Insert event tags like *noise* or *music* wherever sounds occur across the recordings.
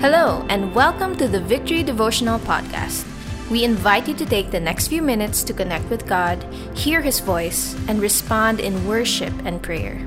Hello, and welcome to the Victory Devotional Podcast. We invite you to take the next few minutes to connect with God, hear His voice, and respond in worship and prayer.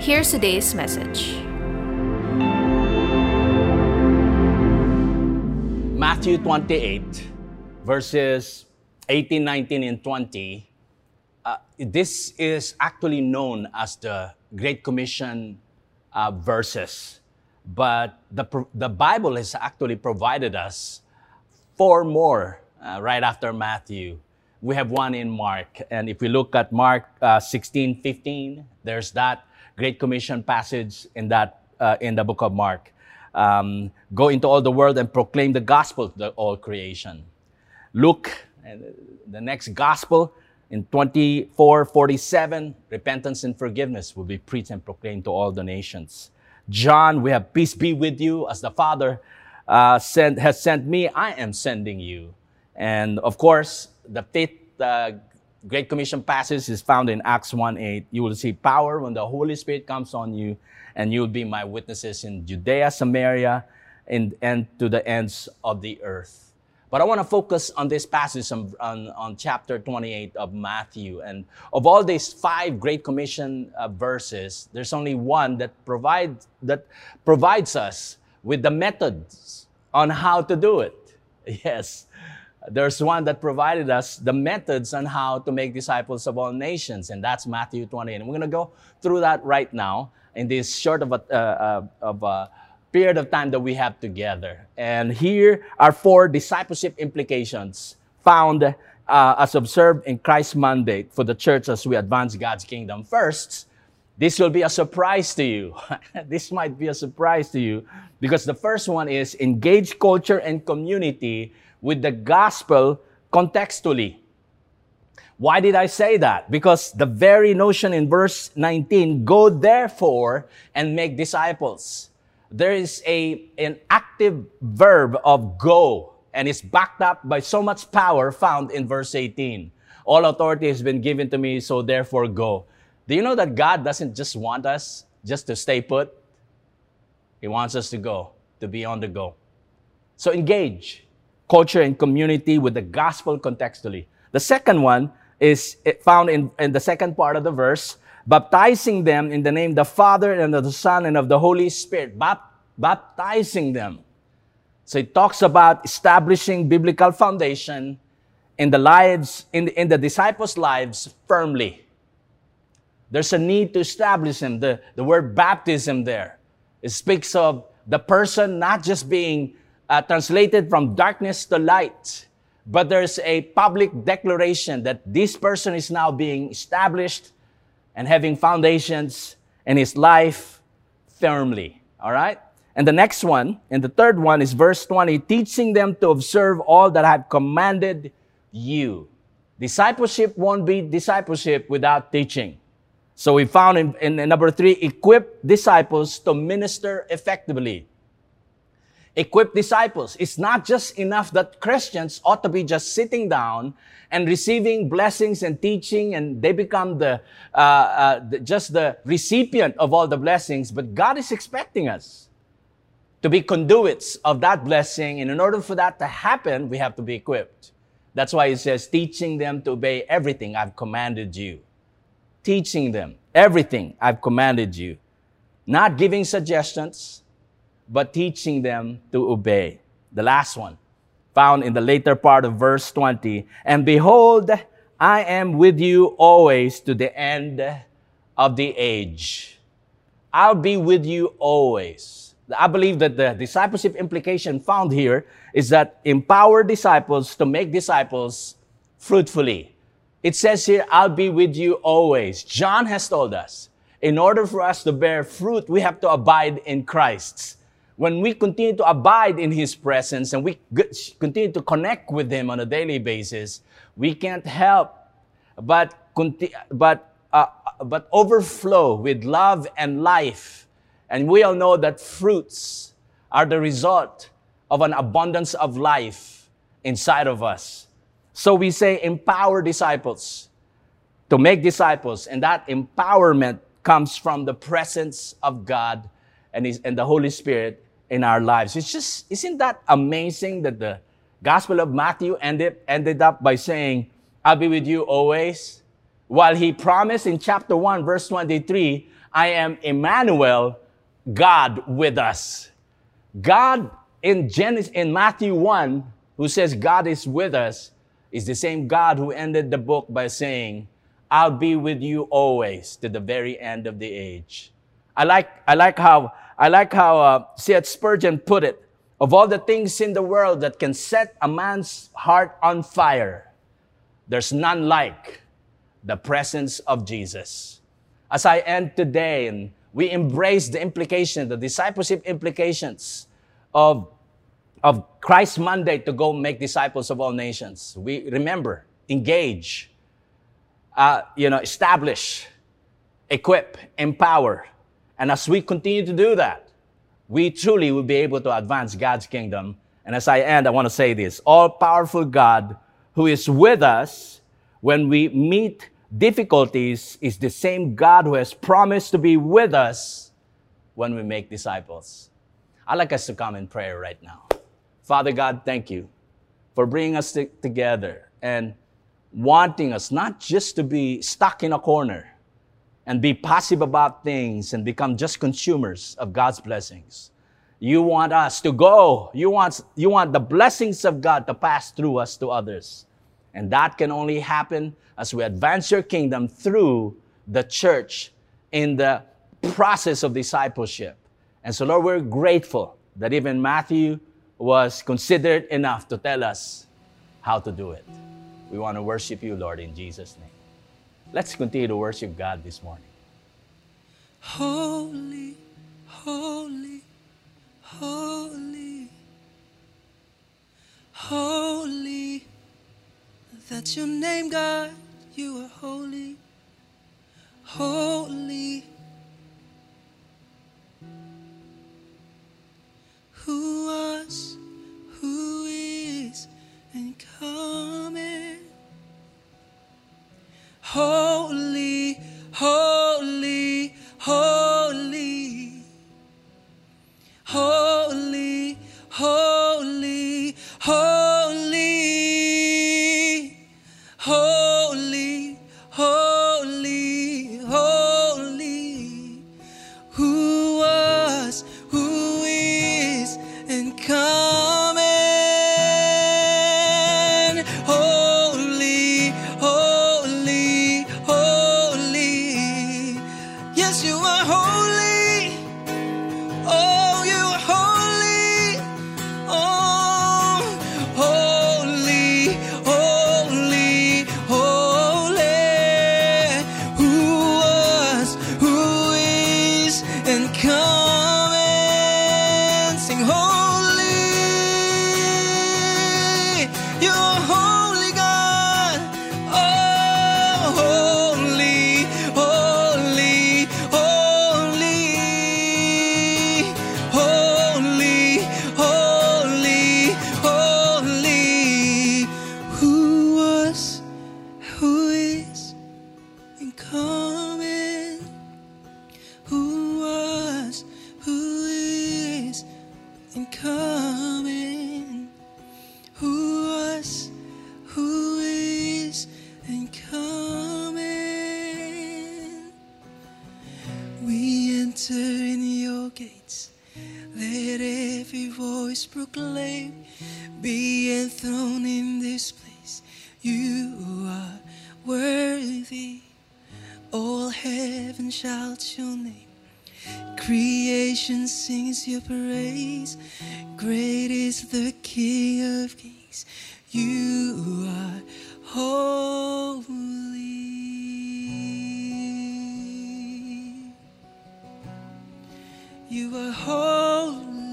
Here's today's message Matthew 28, verses 18, 19, and 20. Uh, this is actually known as the Great Commission uh, verses. But the, the Bible has actually provided us four more uh, right after Matthew. We have one in Mark. And if we look at Mark uh, 16, 15, there's that Great Commission passage in, that, uh, in the book of Mark. Um, go into all the world and proclaim the gospel to all creation. Luke, the next gospel, in 24 47, repentance and forgiveness will be preached and proclaimed to all the nations. John, we have peace be with you as the Father uh, sent, has sent me, I am sending you. And of course, the fifth uh, Great Commission passage is found in Acts 1 8. You will see power when the Holy Spirit comes on you, and you will be my witnesses in Judea, Samaria, and, and to the ends of the earth. But I want to focus on this passage on, on, on, chapter 28 of Matthew. And of all these five Great Commission uh, verses, there's only one that, provide, that provides us with the methods on how to do it. *laughs* Yes, there's one that provided us the methods on how to make disciples of all nations, and that's Matthew 28. And we're going to go through that right now in this short of a, uh, uh, of a period of time that we have together. And here are four discipleship implications found uh, as observed in Christ's mandate for the church as we advance God's kingdom. First, this will be a surprise to you. *laughs* this might be a surprise to you because the first one is engage culture and community with the gospel contextually. Why did I say that? Because the very notion in verse 19, go therefore and make disciples there is a, an active verb of go, and it's backed up by so much power found in verse 18. All authority has been given to me, so therefore go. Do you know that God doesn't just want us just to stay put? He wants us to go, to be on the go. So engage culture and community with the gospel contextually. The second one is eh, found in, in the second part of the verse baptizing them in the name of the Father and of the Son and of the Holy Spirit. Bap- baptizing them. So it talks about establishing biblical foundation in the lives, in the, in the disciples' lives firmly. There's a need to establish them. The, the word baptism there, it speaks of the person not just being uh, translated from darkness to light, but there's a public declaration that this person is now being established and having foundations in his life firmly. All right? And the next one, and the third one is verse 20, teaching them to observe all that I have commanded you. Discipleship won't be discipleship without teaching. So we found in, in, in number three, equip disciples to minister effectively equip disciples. It's not just enough that Christians ought to be just sitting down and receiving blessings and teaching, and they become the, uh, uh, the, just the recipient of all the blessings. But God is expecting us to be conduits of that blessing, and in order for that to happen, we have to be equipped. That's why it says, teaching them to obey everything I've commanded you. Teaching them everything I've commanded you. Not giving suggestions, but teaching them to obey. The last one, found in the later part of verse 20. And behold, I am with you always to the end of the age. I'll be with you always. I believe that the discipleship implication found here is that empower disciples to make disciples fruitfully. It says here, I'll be with you always. John has told us, in order for us to bear fruit, we have to abide in Christ when we continue to abide in His presence and we continue to connect with Him on a daily basis, we can't help but, but, uh, but overflow with love and life. And we all know that fruits are the result of an abundance of life inside of us. So we say empower disciples to make disciples, and that empowerment comes from the presence of God and, his, and the Holy Spirit in our lives. It's just, isn't that amazing that the Gospel of Matthew ended, ended up by saying, I'll be with you always? While he promised in chapter 1, verse 23, I am Emmanuel, God with us. God in Genesis, in Matthew 1, who says God is with us, is the same God who ended the book by saying, I'll be with you always to the very end of the age. I like, I like how, I like how uh, C.H. Spurgeon put it. Of all the things in the world that can set a man's heart on fire, there's none like the presence of Jesus. As I end today and we embrace the implication, the discipleship implications of, of Christ Monday to go make disciples of all nations. We remember, engage, uh, you know, establish, equip, empower. And as we continue to do that, we truly will be able to advance God's kingdom. And as I end, I want to say this all powerful God who is with us when we meet difficulties is the same God who has promised to be with us when we make disciples. I'd like us to come in prayer right now. Father God, thank you for bringing us t- together and wanting us not just to be stuck in a corner and be passive about things and become just consumers of God's blessings. You want us to go. You want, you want the blessings of God to pass through us to others. And that can only happen as we advance your kingdom through the church in the process of discipleship. And so, Lord, we're grateful that even Matthew was considered enough to tell us how to do it. We want to worship you, Lord, in Jesus' name. Let's continue to worship God this morning. Holy, holy, holy, holy. That's your name, God. You are holy, holy. Who was, who is, and coming. Holy, holy, holy. Holy, proclaim, be enthroned in this place. You are worthy. All heaven shouts your name. Creation sings your praise. Great is the King of Kings. You are holy. You are holy,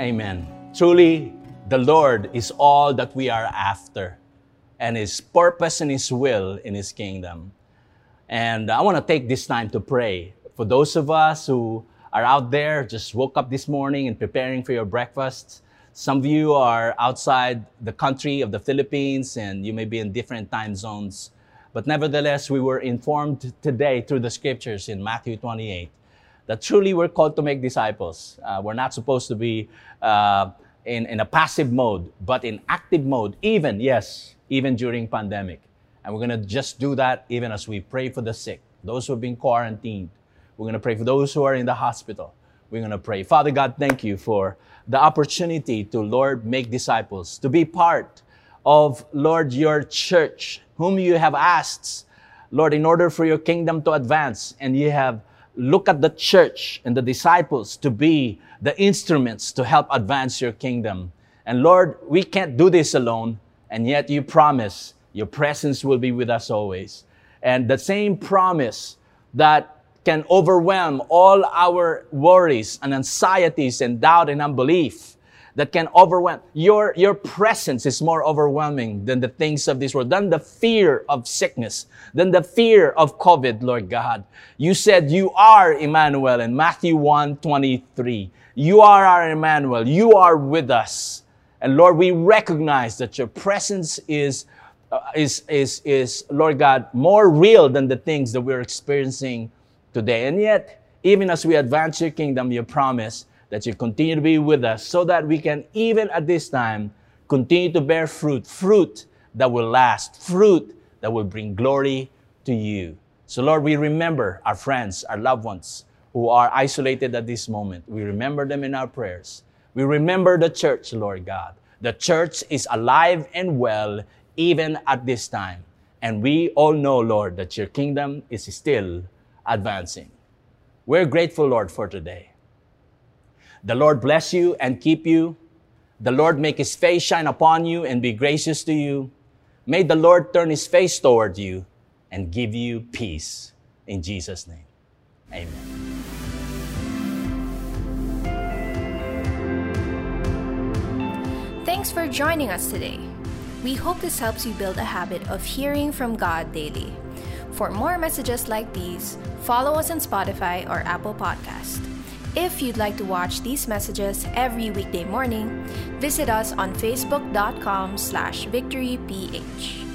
Amen. Truly, the Lord is all that we are after, and His purpose and His will in His kingdom. And I want to take this time to pray for those of us who are out there, just woke up this morning and preparing for your breakfast. Some of you are outside the country of the Philippines and you may be in different time zones. But nevertheless, we were informed today through the scriptures in Matthew 28 that truly we're called to make disciples. Uh, we're not supposed to be uh, in, in a passive mode, but in active mode, even, yes, even during pandemic. And we're going to just do that even as we pray for the sick, those who have been quarantined. We're going to pray for those who are in the hospital. We're going to pray. Father God, thank you for the opportunity to, Lord, make disciples, to be part of, Lord, your church, whom you have asked, Lord, in order for your kingdom to advance. And you have looked at the church and the disciples to be the instruments to help advance your kingdom. And Lord, we can't do this alone. And yet you promise your presence will be with us always. And the same promise that can overwhelm all our worries and anxieties and doubt and unbelief that can overwhelm. Your, your presence is more overwhelming than the things of this world, than the fear of sickness, than the fear of COVID, Lord God. You said you are Emmanuel in Matthew 1 23. You are our Emmanuel. You are with us. And Lord, we recognize that your presence is, uh, is, is, is, Lord God, more real than the things that we're experiencing today. And yet, even as we advance your kingdom, you promise that you continue to be with us so that we can, even at this time, continue to bear fruit, fruit that will last, fruit that will bring glory to you. So, Lord, we remember our friends, our loved ones who are isolated at this moment. We remember them in our prayers. We remember the church, Lord God. The church is alive and well even at this time. And we all know, Lord, that your kingdom is still advancing. We're grateful, Lord, for today. The Lord bless you and keep you. The Lord make his face shine upon you and be gracious to you. May the Lord turn his face toward you and give you peace. In Jesus' name, amen. Thanks for joining us today. We hope this helps you build a habit of hearing from God daily. For more messages like these, follow us on Spotify or Apple Podcast. If you'd like to watch these messages every weekday morning, visit us on facebook.com slash victoryph.